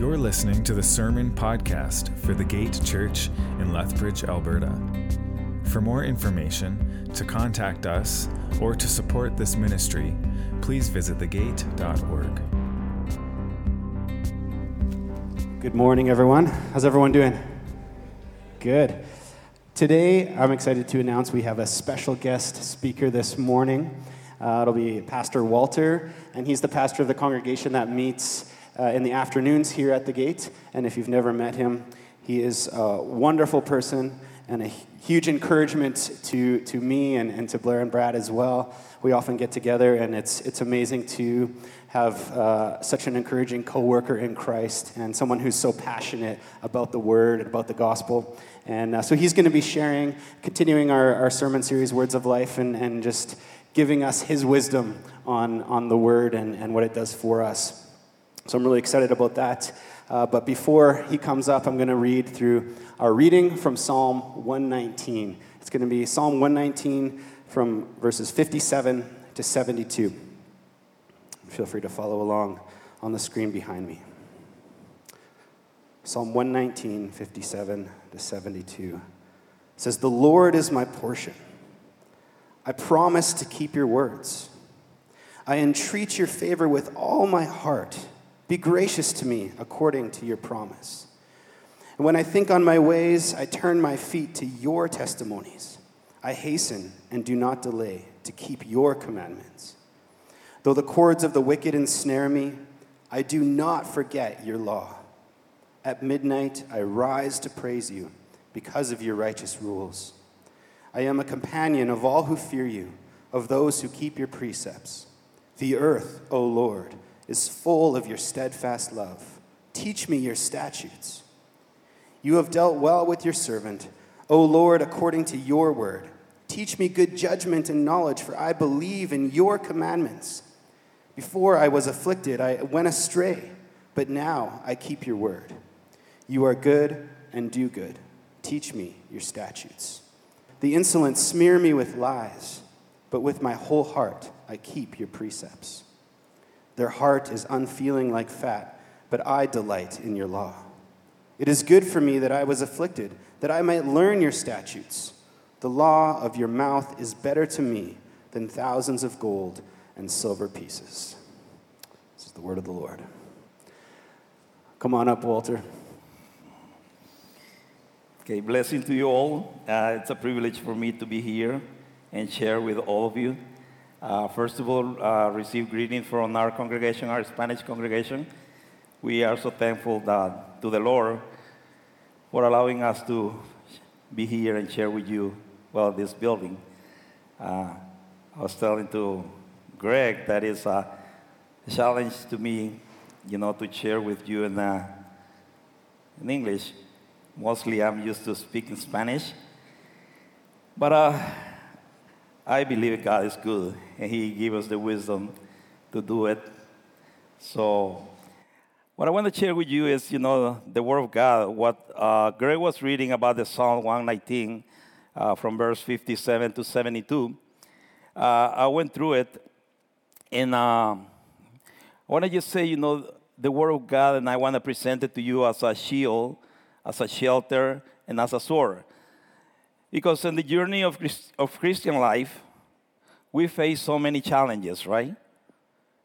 You're listening to the Sermon Podcast for the Gate Church in Lethbridge, Alberta. For more information, to contact us, or to support this ministry, please visit thegate.org. Good morning, everyone. How's everyone doing? Good. Today, I'm excited to announce we have a special guest speaker this morning. Uh, it'll be Pastor Walter, and he's the pastor of the congregation that meets uh, in the afternoons here at the gate. And if you've never met him, he is a wonderful person and a huge encouragement to, to me and, and to Blair and Brad as well. We often get together, and it's, it's amazing to have uh, such an encouraging coworker in Christ and someone who's so passionate about the Word and about the gospel. And uh, so he's going to be sharing, continuing our, our sermon series, Words of Life, and, and just giving us his wisdom on, on the Word and, and what it does for us. So I'm really excited about that. Uh, but before he comes up, I'm going to read through our reading from Psalm 119. It's going to be Psalm 119 from verses 57 to 72. Feel free to follow along on the screen behind me. Psalm 119, 57 to 72 says, The Lord is my portion. I promise to keep your words. I entreat your favor with all my heart. Be gracious to me according to your promise. And when I think on my ways, I turn my feet to your testimonies. I hasten and do not delay to keep your commandments. Though the cords of the wicked ensnare me, I do not forget your law. At midnight, I rise to praise you because of your righteous rules. I am a companion of all who fear you, of those who keep your precepts. The earth, O Lord, is full of your steadfast love. Teach me your statutes. You have dealt well with your servant, O Lord, according to your word. Teach me good judgment and knowledge, for I believe in your commandments. Before I was afflicted, I went astray, but now I keep your word. You are good and do good. Teach me your statutes. The insolent smear me with lies, but with my whole heart I keep your precepts. Their heart is unfeeling like fat, but I delight in your law. It is good for me that I was afflicted, that I might learn your statutes. The law of your mouth is better to me than thousands of gold and silver pieces. This is the word of the Lord. Come on up, Walter. Okay, blessing to you all. Uh, it's a privilege for me to be here and share with all of you. Uh, first of all, uh, receive greetings from our congregation, our Spanish congregation. We are so thankful that, to the Lord for allowing us to be here and share with you, well, this building. Uh, I was telling to Greg that is a challenge to me, you know, to share with you in, uh, in English. Mostly I'm used to speaking Spanish. But uh, I believe God is good, and He gave us the wisdom to do it. So, what I want to share with you is, you know, the Word of God. What uh, Greg was reading about the Psalm 119 uh, from verse 57 to 72. Uh, I went through it, and uh, I want to just say, you know, the Word of God, and I want to present it to you as a shield as a shelter, and as a sword. Because in the journey of, of Christian life, we face so many challenges, right?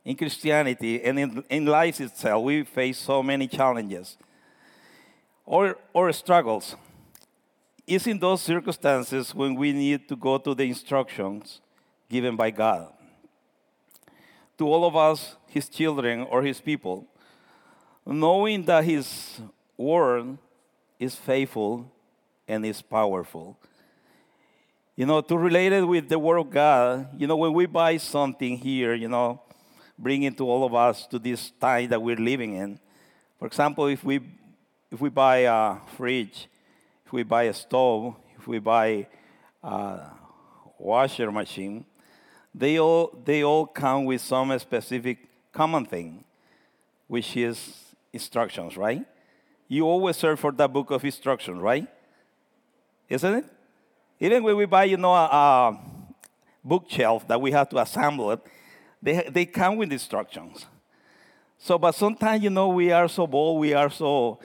In Christianity and in, in life itself, we face so many challenges or, or struggles. It's in those circumstances when we need to go to the instructions given by God. To all of us, His children or His people, knowing that His word is faithful and is powerful. You know, to relate it with the Word of God, you know, when we buy something here, you know, bringing to all of us to this time that we're living in. For example, if we if we buy a fridge, if we buy a stove, if we buy a washer machine, they all they all come with some specific common thing, which is instructions, right? you always search for that book of instructions, right? Isn't it? Even when we buy, you know, a, a bookshelf that we have to assemble it, they, they come with instructions. So, but sometimes, you know, we are so bold, we are so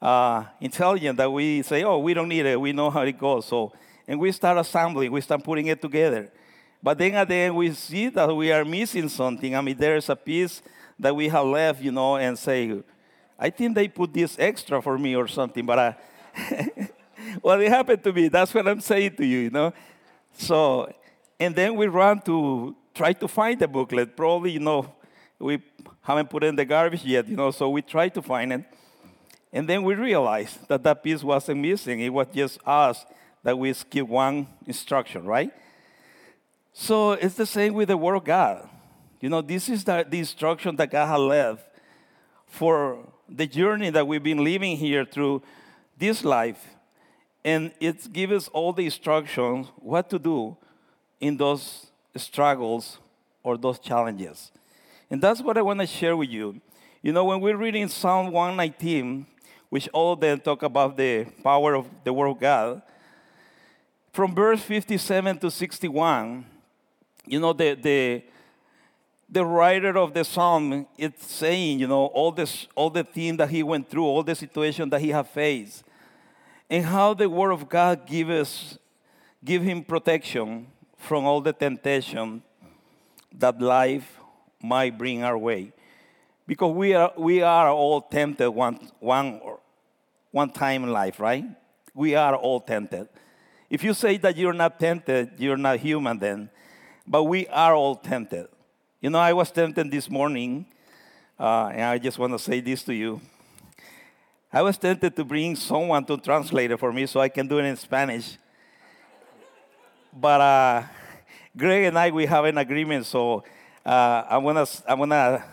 uh, intelligent that we say, oh, we don't need it, we know how it goes. So, and we start assembling, we start putting it together. But then at the end, we see that we are missing something. I mean, there's a piece that we have left, you know, and say, I think they put this extra for me or something, but I, well, it happened to me. That's what I'm saying to you, you know. So, and then we run to try to find the booklet. Probably, you know, we haven't put in the garbage yet, you know, so we try to find it. And then we realized that that piece wasn't missing. It was just us that we skipped one instruction, right? So it's the same with the Word of God. You know, this is the, the instruction that God has left for the journey that we've been living here through this life. And it gives us all the instructions what to do in those struggles or those challenges. And that's what I want to share with you. You know, when we're reading Psalm 119, which all of them talk about the power of the Word of God, from verse 57 to 61, you know, the, the, the writer of the psalm is saying, you know, all this, all the things that he went through, all the situation that he had faced, and how the word of God gives give him protection from all the temptation that life might bring our way. Because we are, we are all tempted one, one, one time in life, right? We are all tempted. If you say that you're not tempted, you're not human then but we are all tempted. You know, I was tempted this morning, uh, and I just want to say this to you. I was tempted to bring someone to translate it for me so I can do it in Spanish. But uh, Greg and I, we have an agreement, so uh, I'm gonna I'm gonna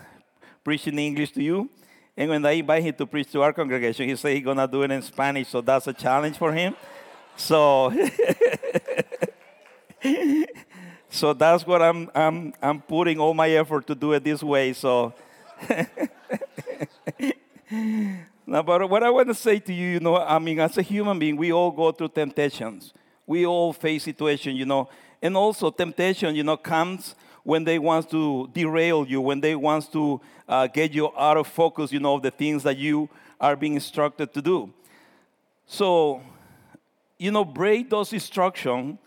preach in English to you. And when I invite him to preach to our congregation, he said he's gonna do it in Spanish, so that's a challenge for him. So So that's what I'm, I'm, I'm putting all my effort to do it this way. So, now, but what I want to say to you, you know, I mean, as a human being, we all go through temptations. We all face situations, you know, and also temptation, you know, comes when they want to derail you, when they want to uh, get you out of focus, you know, of the things that you are being instructed to do. So, you know, break those instructions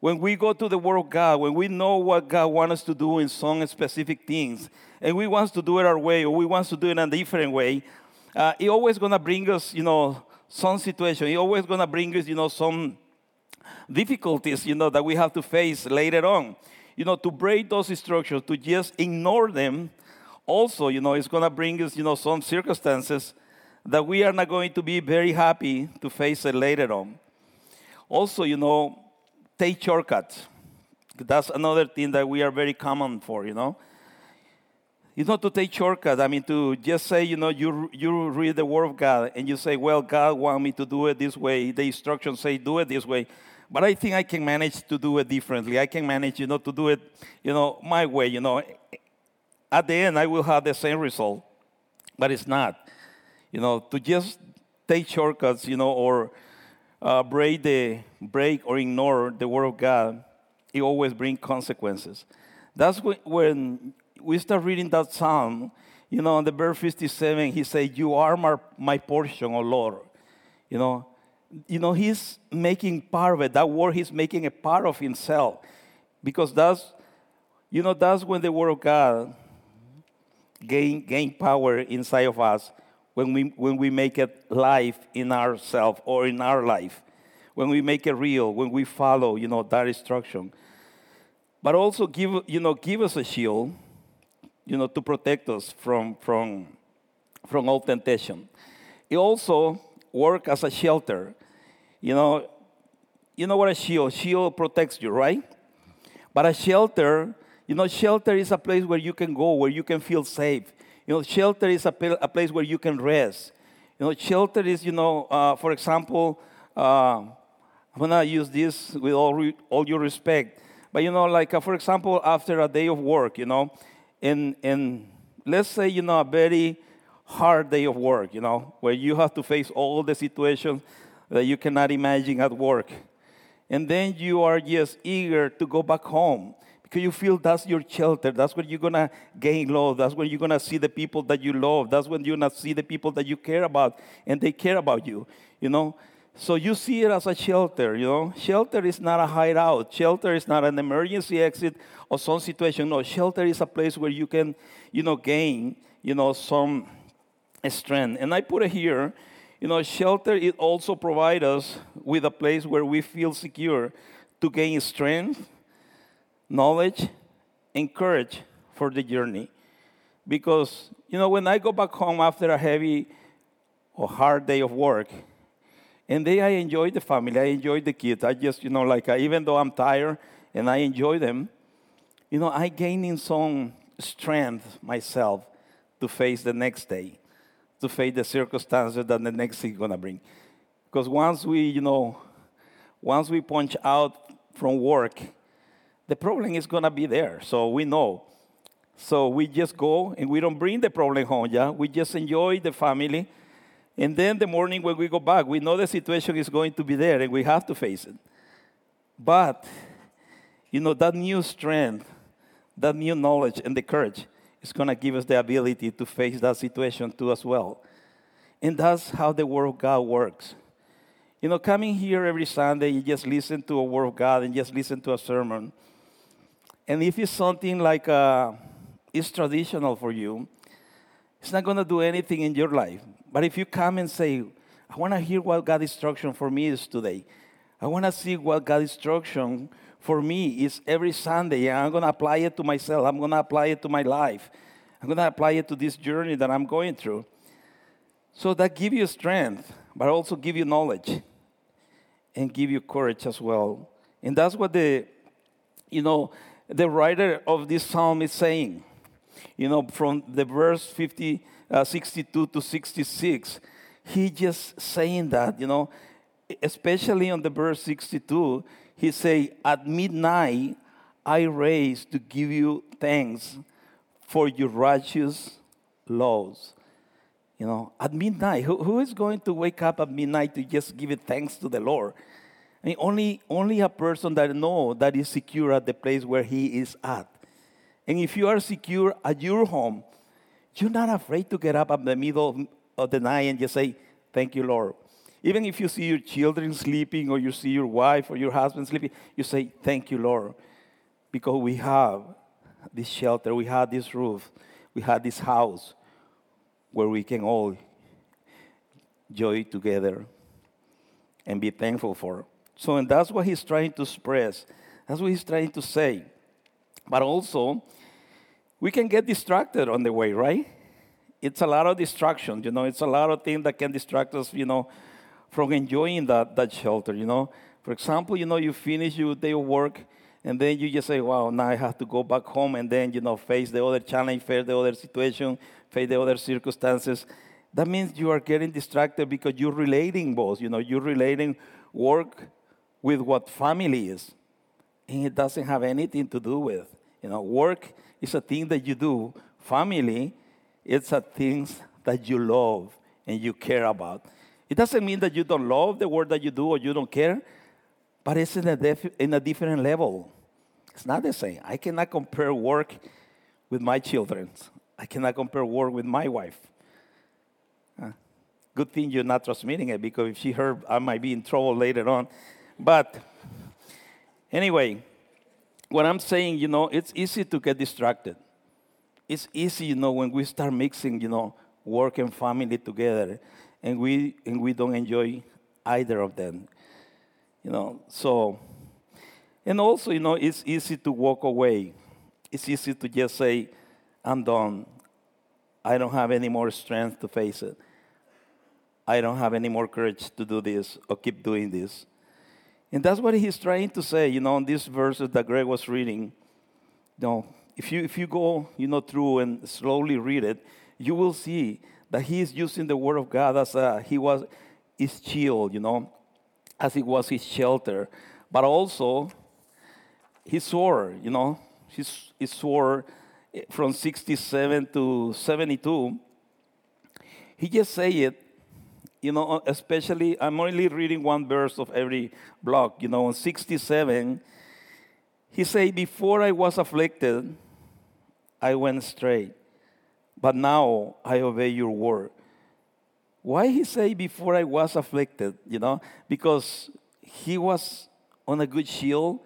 when we go to the Word of God, when we know what God wants us to do in some specific things, and we want to do it our way, or we want to do it in a different way, uh, it always gonna bring us, you know, some situation. He always gonna bring us, you know, some difficulties, you know, that we have to face later on. You know, to break those instructions, to just ignore them, also, you know, it's gonna bring us, you know, some circumstances that we are not going to be very happy to face it later on. Also, you know, take shortcuts. That's another thing that we are very common for, you know. It's not to take shortcuts. I mean, to just say, you know, you, you read the Word of God and you say, well, God want me to do it this way. The instructions say do it this way. But I think I can manage to do it differently. I can manage, you know, to do it, you know, my way, you know. At the end, I will have the same result. But it's not. You know, to just take shortcuts, you know, or uh, break the break or ignore the word of God, it always brings consequences. That's when we start reading that psalm. You know, on the verse 57, he said, "You are my, my portion, O Lord." You know, you know, he's making part of it. That word, he's making a part of himself, because that's, you know, that's when the word of God gain gain power inside of us when we, when we make it life in ourselves or in our life, when we make it real, when we follow, you know, that instruction. But also give, you know, give us a shield, you know, to protect us from, from, from all temptation. It also work as a shelter. You know, you know what a shield? Shield protects you, right? But a shelter, you know, shelter is a place where you can go, where you can feel safe. You know, shelter is a, a place where you can rest. You know, shelter is, you know, uh, for example, uh, I'm gonna use this with all, all due respect, but you know, like uh, for example, after a day of work, you know, and and let's say you know a very hard day of work, you know, where you have to face all the situations that you cannot imagine at work, and then you are just eager to go back home Because you feel that's your shelter. That's where you're going to gain love. That's where you're going to see the people that you love. That's when you're going to see the people that you care about and they care about you, you know. So you see it as a shelter, you know. Shelter is not a hideout. Shelter is not an emergency exit or some situation. No, shelter is a place where you can, you know, gain, you know, some strength. And I put it here, you know, shelter it also provides us with a place where we feel secure to gain strength, knowledge, and courage for the journey. Because, you know, when I go back home after a heavy or hard day of work, and then I enjoy the family, I enjoy the kids. I just, you know, like, I, even though I'm tired and I enjoy them, you know, I gaining some strength myself to face the next day, to face the circumstances that the next thing is gonna bring. Because once we, you know, once we punch out from work, the problem is to be there. So we know. So we just go and we don't bring the problem home, yeah? We just enjoy the family. And then the morning when we go back, we know the situation is going to be there and we have to face it. But, you know, that new strength, that new knowledge and the courage is going to give us the ability to face that situation too as well. And that's how the Word of God works. You know, coming here every Sunday, you just listen to a Word of God and just listen to a sermon and if it's something like uh, it's traditional for you, it's not going to do anything in your life. But if you come and say, I want to hear what God's instruction for me is today. I want to see what God's instruction for me is every Sunday. And I'm going to apply it to myself. I'm going to apply it to my life. I'm going to apply it to this journey that I'm going through. So that give you strength, but also give you knowledge and give you courage as well. And that's what the, you know, the writer of this psalm is saying. You know, from the verse 50, uh, 62 to 66, he just saying that, you know, especially on the verse 62, he say, at midnight I raise to give you thanks for your righteous laws. You know, at midnight, who, who is going to wake up at midnight to just give it thanks to the Lord? I mean, only, only a person that know that is secure at the place where he is at. And if you are secure at your home, you're not afraid to get up in the middle of the night and just say, Thank you, Lord. Even if you see your children sleeping or you see your wife or your husband sleeping, you say, Thank you, Lord. Because we have this shelter, we have this roof, we have this house where we can all joy together and be thankful for. So, and that's what he's trying to express. That's what he's trying to say. But also, we can get distracted on the way, right? It's a lot of distractions, you know, it's a lot of things that can distract us, you know, from enjoying that, that shelter, you know. For example, you know, you finish your day of work and then you just say, wow, now I have to go back home and then, you know, face the other challenge, face the other situation, face the other circumstances. That means you are getting distracted because you're relating both, you know, you're relating work with what family is. And it doesn't have anything to do with. You know, work is a thing that you do. Family, it's a things that you love and you care about. It doesn't mean that you don't love the work that you do or you don't care, but it's in a, def- in a different level. It's not the same. I cannot compare work with my children. I cannot compare work with my wife. Uh, good thing you're not transmitting it because if she heard, I might be in trouble later on. But anyway, what I'm saying, you know, it's easy to get distracted. It's easy, you know, when we start mixing, you know, work and family together, and we and we don't enjoy either of them. You know, so and also, you know, it's easy to walk away. It's easy to just say, I'm done. I don't have any more strength to face it. I don't have any more courage to do this or keep doing this. And that's what he's trying to say, you know, in these verses that Greg was reading. You know, if you, if you go, you know, through and slowly read it, you will see that he is using the word of God as a, he was his shield, you know, as it was his shelter, but also his sword, you know, his, his sword from 67 to 72. He just said it you know, uh, especially, I'm only reading one verse of every block. You know, on 67, He said, Before I was afflicted, I went straight, but now I obey your word. Why he say before I was afflicted? You know, because he was on a good shield,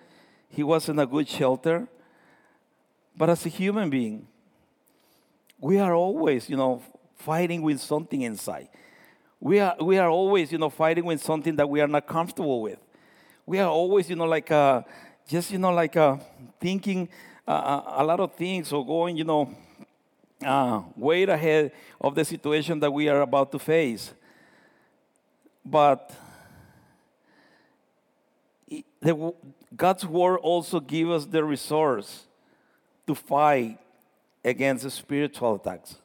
he was in a good shelter. But as a human being, we are always, you know, fighting with something inside. We are, we are always, you know, fighting with something that we are not comfortable with. We are always, you know, like uh, just, you know, like uh, thinking uh, uh a lot of things or going, you know, uh, way ahead of the situation that we are about to face. But the, God's word also gives us the resource to fight against the spiritual attacks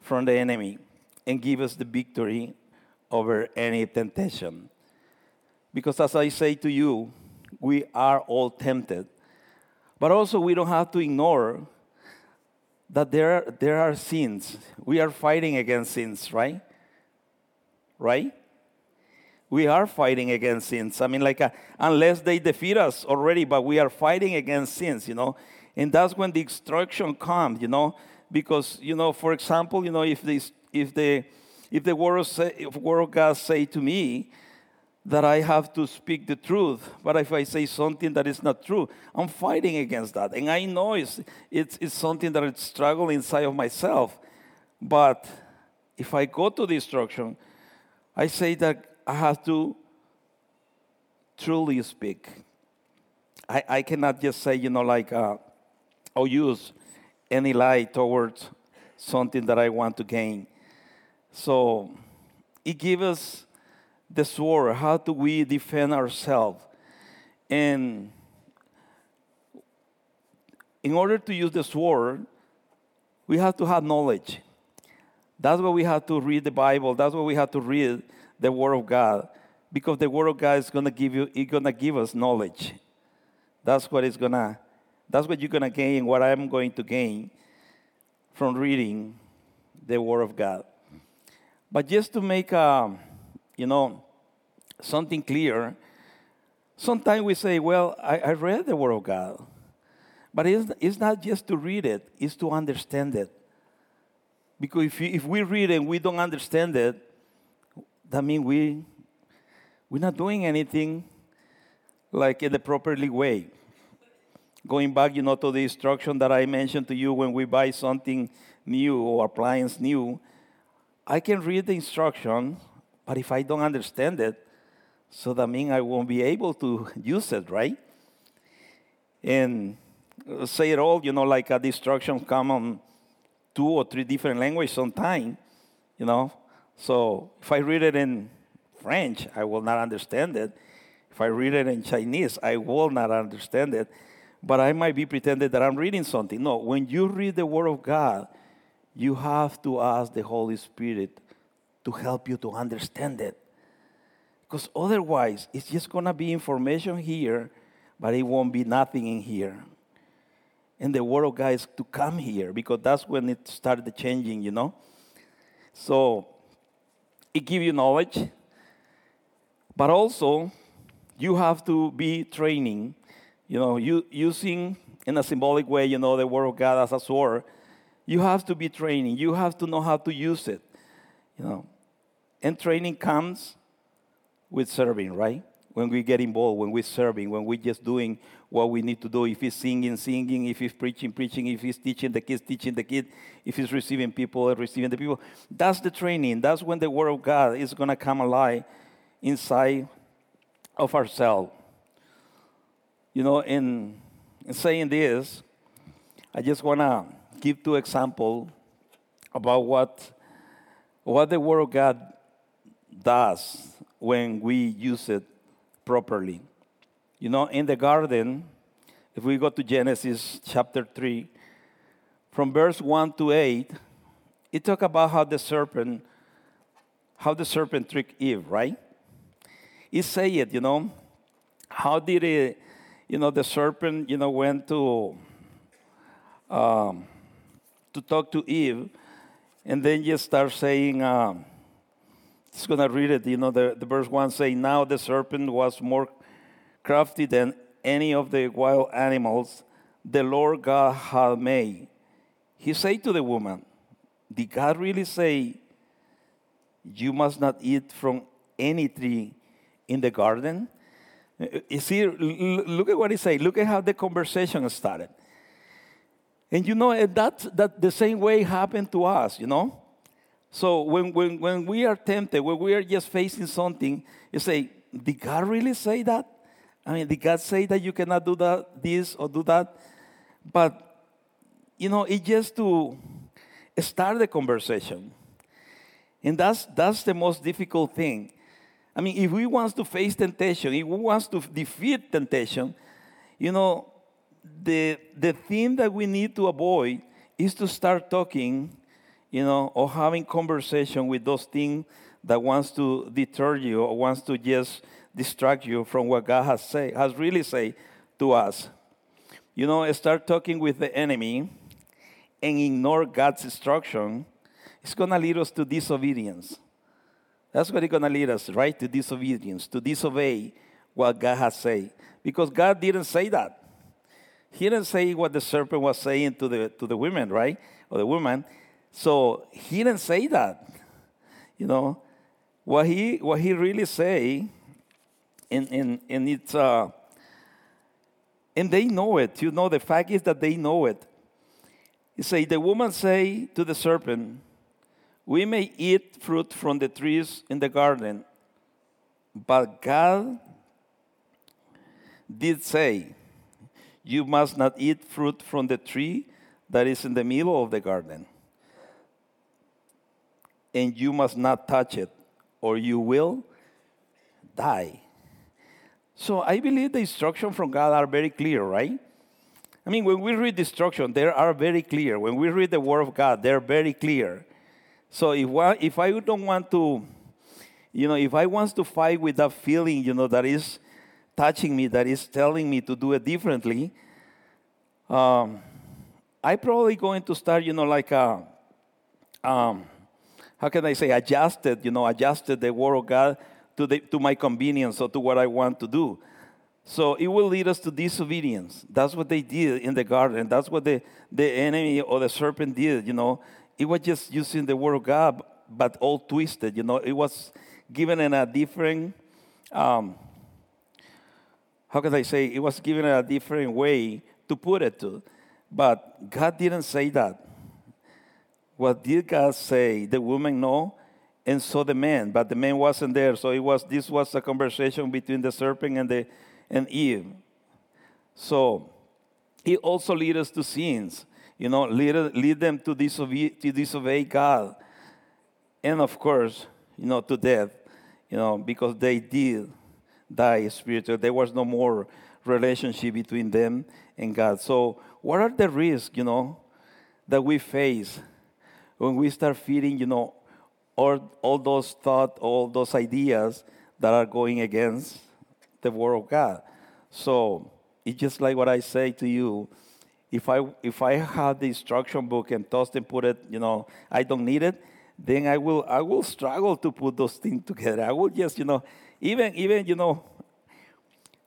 from the enemy and give us the victory over any temptation. Because as I say to you, we are all tempted. But also, we don't have to ignore that there, there are sins. We are fighting against sins, right? Right? We are fighting against sins. I mean, like, uh, unless they defeat us already, but we are fighting against sins, you know? And that's when the destruction comes, you know? Because, you know, for example, you know, if, this, if, the, if the word of, say, if God say to me, that I have to speak the truth. But if I say something that is not true, I'm fighting against that. And I know it's, it's, it's something that I struggle inside of myself. But if I go to destruction, I say that I have to truly speak. I, I cannot just say, you know, like, uh, or use any lie towards something that I want to gain. So it gives us the sword. How do we defend ourselves? And in order to use the sword, we have to have knowledge. That's why we have to read the Bible. That's why we have to read the Word of God. Because the Word of God is gonna give you, it's gonna give us knowledge. That's what it's gonna, that's what you're gonna gain, what I'm going to gain from reading the Word of God. But just to make a you know, something clear, sometimes we say, well, I, I read the Word of God. But it's, it's not just to read it, it's to understand it. Because if, you, if we read it and we don't understand it, that means we, we're not doing anything like in the properly way. Going back, you know, to the instruction that I mentioned to you when we buy something new or appliance new, I can read the instruction but if I don't understand it, so that means I won't be able to use it, right? And uh, say it all, you know, like uh, a destruction come on two or three different languages sometimes, you know. So if I read it in French, I will not understand it. If I read it in Chinese, I will not understand it. But I might be pretending that I'm reading something. No, when you read the Word of God, you have to ask the Holy Spirit to help you to understand it. Because otherwise, it's just going to be information here, but it won't be nothing in here. And the Word of God is to come here because that's when it started changing, you know? So it gives you knowledge, but also you have to be training, you know, you, using in a symbolic way, you know, the Word of God as a sword. You have to be training. You have to know how to use it, you know. And training comes with serving, right? When we get involved, when we're serving, when we're just doing what we need to do. If he's singing, singing. If he's preaching, preaching. If he's teaching the kids, teaching the kids. If he's receiving people, receiving the people. That's the training. That's when the Word of God is going to come alive inside of ourselves. You know, in, in saying this, I just want to give two examples about what, what the Word of God does when we use it properly. You know, in the garden, if we go to Genesis chapter 3, from verse 1 to 8, it talk about how the serpent, how the serpent tricked Eve, right? It say it, you know, how did it, you know, the serpent, you know, went to um, to talk to Eve, and then just start saying, um, just going to read it. You know, the, the verse 1 say, Now the serpent was more crafty than any of the wild animals the Lord God had made. He said to the woman, Did God really say, You must not eat from any tree in the garden? You see, look at what he said. Look at how the conversation started. And you know, that, that the same way happened to us, you know? So when, when, when we are tempted, when we are just facing something, you say, Did God really say that? I mean, did God say that you cannot do that, this or do that? But, you know, it's just to start the conversation. And that's, that's the most difficult thing. I mean, if we want to face temptation, if we want to defeat temptation, you know, the, the thing that we need to avoid is to start talking, you know, or having conversation with those things that wants to deter you or wants to just distract you from what God has say, has really said to us. You know, start talking with the enemy and ignore God's instruction, it's gonna lead us to disobedience. That's what it's gonna lead us, right? To disobedience, to disobey what God has said. Because God didn't say that. He didn't say what the serpent was saying to the to the women, right? Or the woman. So he didn't say that. You know, what he what he really say, and and and it's uh, and they know it. You know, the fact is that they know it. He say the woman say to the serpent, "We may eat fruit from the trees in the garden, but God did say." You must not eat fruit from the tree that is in the middle of the garden. And you must not touch it, or you will die. So I believe the instructions from God are very clear, right? I mean, when we read the instructions, they are very clear. When we read the Word of God, they're very clear. So if, if I don't want to, you know, if I want to fight with that feeling, you know, that is touching me, that is telling me to do it differently, um, I probably going to start, you know, like a, um, how can I say, adjusted, you know, adjusted the word of God to, the, to my convenience or to what I want to do. So it will lead us to disobedience. That's what they did in the garden. That's what the, the enemy or the serpent did, you know. It was just using the word of God, but all twisted, you know. It was given in a different um, how can I say, it was given a different way to put it to. But God didn't say that. What did God say? The woman no, and so the man, but the man wasn't there. So it was this was a conversation between the serpent and the and Eve. So he also lead us to sins, you know, lead, lead them to disobey, to disobey God. And of course, you know, to death, you know, because they did die spiritually. There was no more relationship between them and God. So, what are the risks, you know, that we face when we start feeding, you know, all, all those thoughts, all those ideas that are going against the Word of God? So, it's just like what I say to you. If I if I have the instruction book and and put it, you know, I don't need it, then I will I will struggle to put those things together. I will just, you know, even, even you know,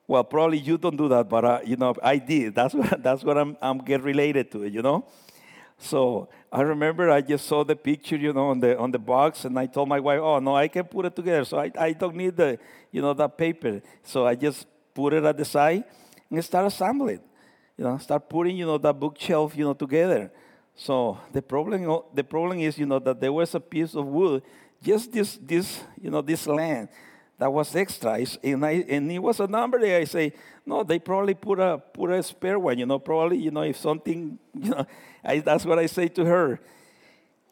well, probably you don't do that, but uh, you know, I did. That's what that's what I'm I'm get related to it, you know. So I remember I just saw the picture, you know, on the on the box, and I told my wife, "Oh no, I can put it together." So I, I don't need the you know that paper. So I just put it at the side and start assembling. You know, start putting you know that bookshelf you know together. So the problem the problem is you know that there was a piece of wood, just this this you know this land that was extra. And, I, and it was a number there. I say, no, they probably put a, put a spare one, you know, probably, you know, if something, you know, I, that's what I say to her.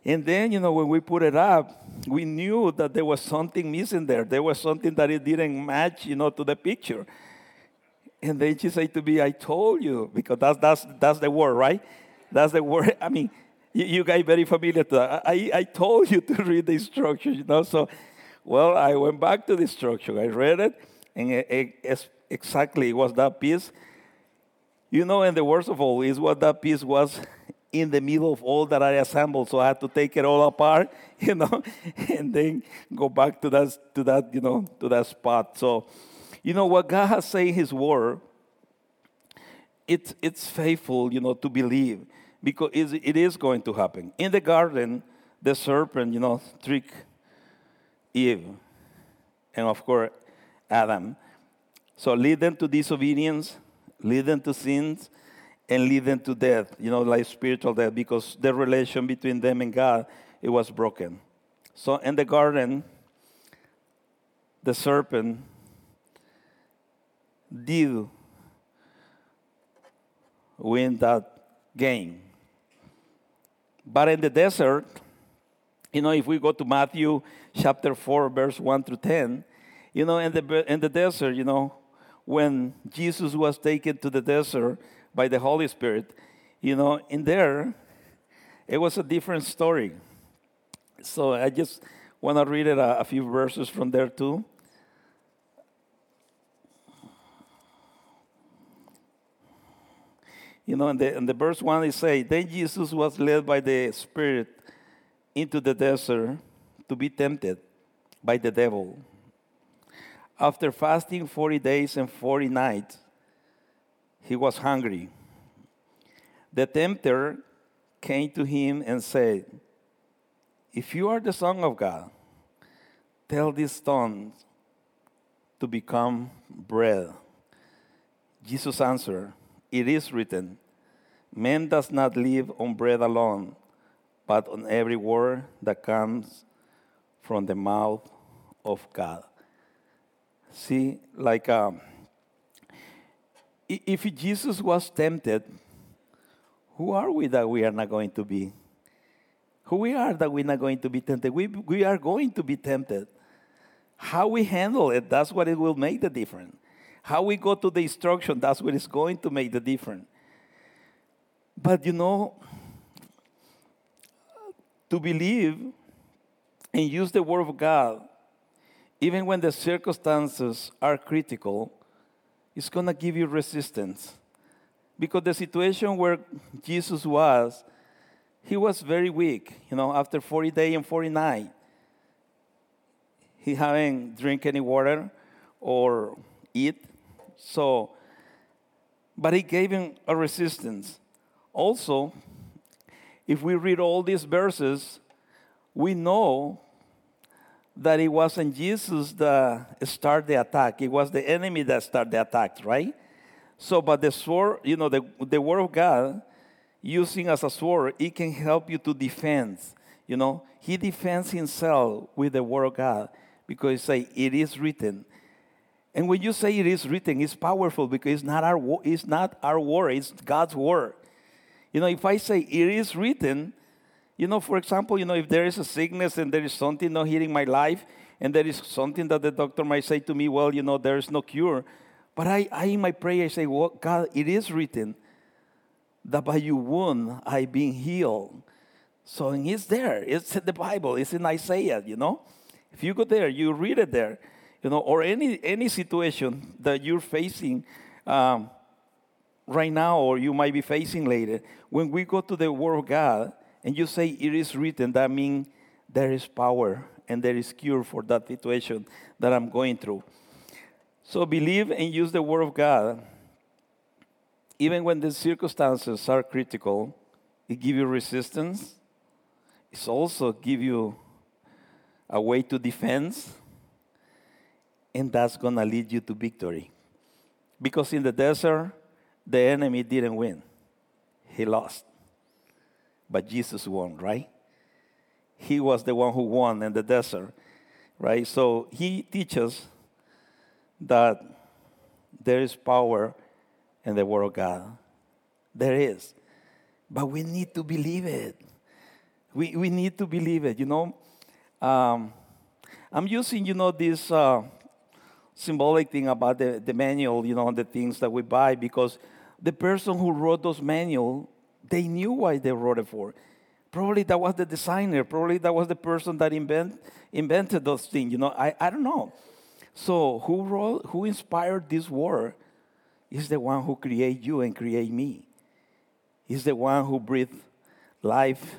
And then, you know, when we put it up, we knew that there was something missing there. There was something that it didn't match, you know, to the picture. And then she said to me, I told you, because that's, that's, that's the word, right? That's the word. I mean, you, you guys very familiar to that. I, I told you to read the instructions, you know, so well, I went back to the structure. I read it, and it, it, exactly it was that piece. You know, and the worst of all is what that piece was in the middle of all that I assembled. So I had to take it all apart, you know, and then go back to that, to that, you know, to that spot. So, you know, what God has said in His Word, it's, it's faithful, you know, to believe because it is going to happen. In the garden, the serpent, you know, tricked Eve and, of course, Adam. So lead them to disobedience, lead them to sins, and lead them to death, you know, like spiritual death, because the relation between them and God, it was broken. So in the garden, the serpent did win that game. But in the desert, you know, if we go to Matthew chapter 4, verse 1 through 10, you know, in the, in the desert, you know, when Jesus was taken to the desert by the Holy Spirit, you know, in there, it was a different story. So I just want to read it a, a few verses from there too. You know, in the, in the verse 1, it say, Then Jesus was led by the Spirit into the desert to be tempted by the devil. After fasting 40 days and 40 nights, he was hungry. The tempter came to him and said, If you are the Son of God, tell these stones to become bread. Jesus answered, it is written, Man does not live on bread alone, but on every word that comes from the mouth of God. See, like um, if Jesus was tempted, who are we that we are not going to be? Who we are that we're not going to be tempted? We, we are going to be tempted. How we handle it, that's what it will make the difference. How we go to the instruction, that's what is going to make the difference. But you know, to believe and use the Word of God, even when the circumstances are critical, is going to give you resistance. Because the situation where Jesus was, he was very weak. You know, after 40 days and 40 nights, he hadn't drink any water or eat. So, but he gave him a resistance. Also, if we read all these verses, we know that it wasn't Jesus that started the attack. It was the enemy that started the attack, right? So, but the sword, you know, the, the word of God, using as a sword, it can help you to defend. You know, he defends himself with the word of God because say it is written. And when you say it is written, it's powerful because it's not our it's not our word, it's God's word. You know, if I say it is written, you know, for example, you know, if there is a sickness and there is something not healing my life, and there is something that the doctor might say to me, well, you know, there is no cure. But I, I in my prayer, I say, well, God, it is written that by your wound I've been healed. So it's there. It's in the Bible. It's in Isaiah, you know. If you go there, you read it there you know, or any any situation that you're facing um, right now, or you might be facing later. When we go to the Word of God and you say it is written, that means there is power and there is cure for that situation that I'm going through. So believe and use the Word of God, even when the circumstances are critical. It give you resistance. It's also give you a way to defense and that's to lead you to victory. Because in the desert, the enemy didn't win, he lost. But Jesus won, right? He was the one who won in the desert, right? So he teaches that there is power in the Word of God. There is. But we need to believe it. We, we need to believe it, you know. Um, I'm using, you know, this uh, symbolic thing about the, the manual, you know, the things that we buy, because the person who wrote those manual, they knew why they wrote it for. Probably that was the designer. Probably that was the person that invent, invented those things. You know, I, I don't know. So who wrote, who inspired this word is the one who create you and create me. Is the one who breathed life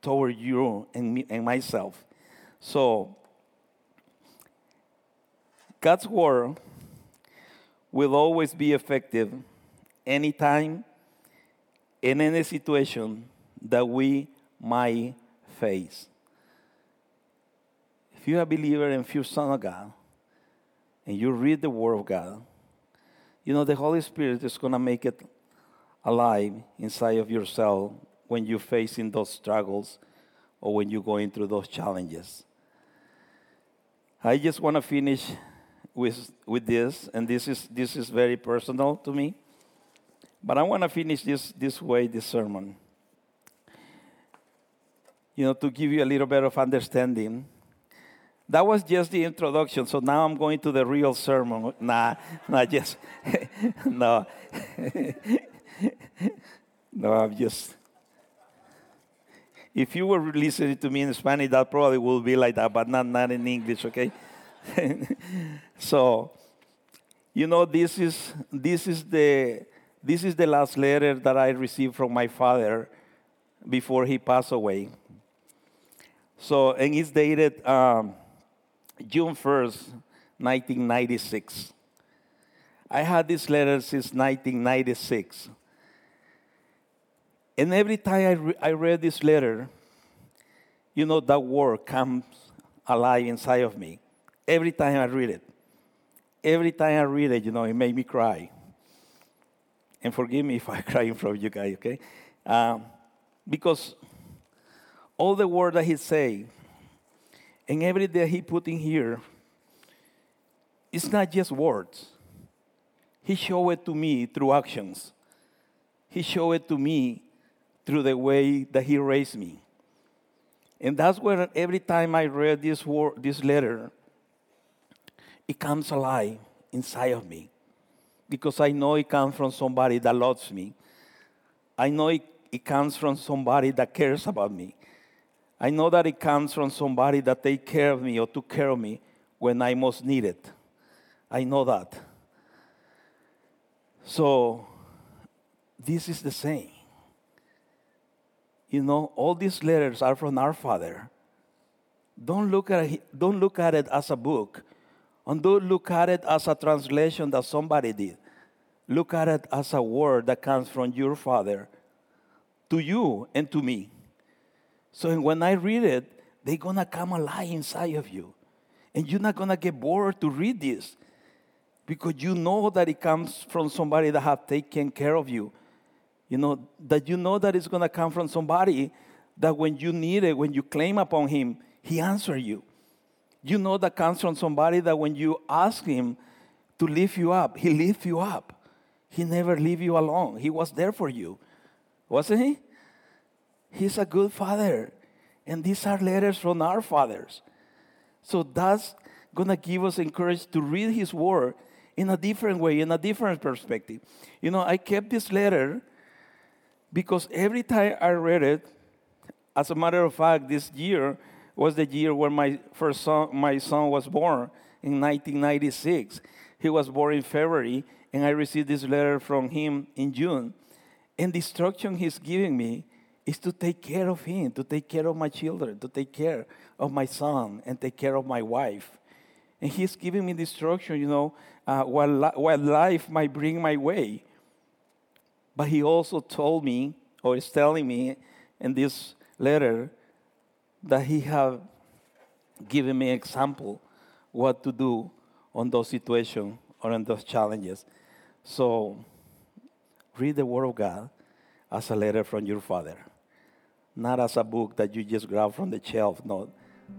toward you and me and myself. So God's word will always be effective anytime, in any situation that we might face. If you're a believer and if you're son of God, and you read the Word of God, you know the Holy Spirit is going to make it alive inside of yourself when you're facing those struggles or when you're going through those challenges. I just want to finish with, with this, and this is, this is very personal to me, but I want to finish this, this way, this sermon. You know, to give you a little bit of understanding. That was just the introduction, so now I'm going to the real sermon. Nah, not just, no. no, I'm just if you were listening to me in Spanish, that probably would be like that, but not, not in English, okay? so, you know, this is, this, is the, this is the last letter that I received from my father before he passed away. So, and it's dated um, June 1st, 1996. I had this letter since 1996. And every time I, re- I read this letter, you know, that word comes alive inside of me. Every time I read it. Every time I read it, you know, it made me cry. And forgive me if I cry in front of you guys, okay? Um, because all the word that he say, and every day he put in here, it's not just words. He showed it to me through actions. He showed it to me through the way that He raised me. And that's where every time I read this, word, this letter, it comes alive inside of me. Because I know it comes from somebody that loves me. I know it, it comes from somebody that cares about me. I know that it comes from somebody that takes care of me or took care of me when I most need it. I know that. So, this is the same you know, all these letters are from our Father. Don't look at it, don't look at it as a book, and don't look at it as a translation that somebody did. Look at it as a word that comes from your Father to you and to me. So when I read it, they're gonna come alive inside of you. And you're not gonna get bored to read this because you know that it comes from somebody that have taken care of you you know, that you know that it's going to come from somebody that when you need it, when you claim upon him, he answer you. You know that comes from somebody that when you ask him to lift you up, he lift you up. He never leave you alone. He was there for you. Wasn't he? He's a good father. And these are letters from our fathers. So that's going to give us encouragement to read his word in a different way, in a different perspective. You know, I kept this letter because every time I read it, as a matter of fact, this year was the year where my first son, my son was born in 1996. He was born in February, and I received this letter from him in June. And the instruction he's giving me is to take care of him, to take care of my children, to take care of my son, and take care of my wife. And he's giving me the instruction, you know, uh, what, what life might bring my way. But he also told me, or is telling me in this letter, that he have given me example what to do on those situations or on those challenges. So read the Word of God as a letter from your Father, not as a book that you just grab from the shelf. No,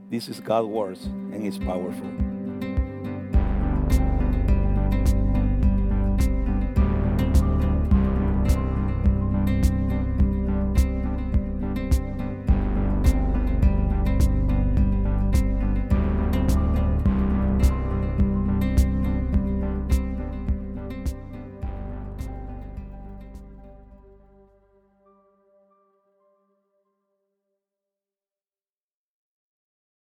this is God's words and it's powerful.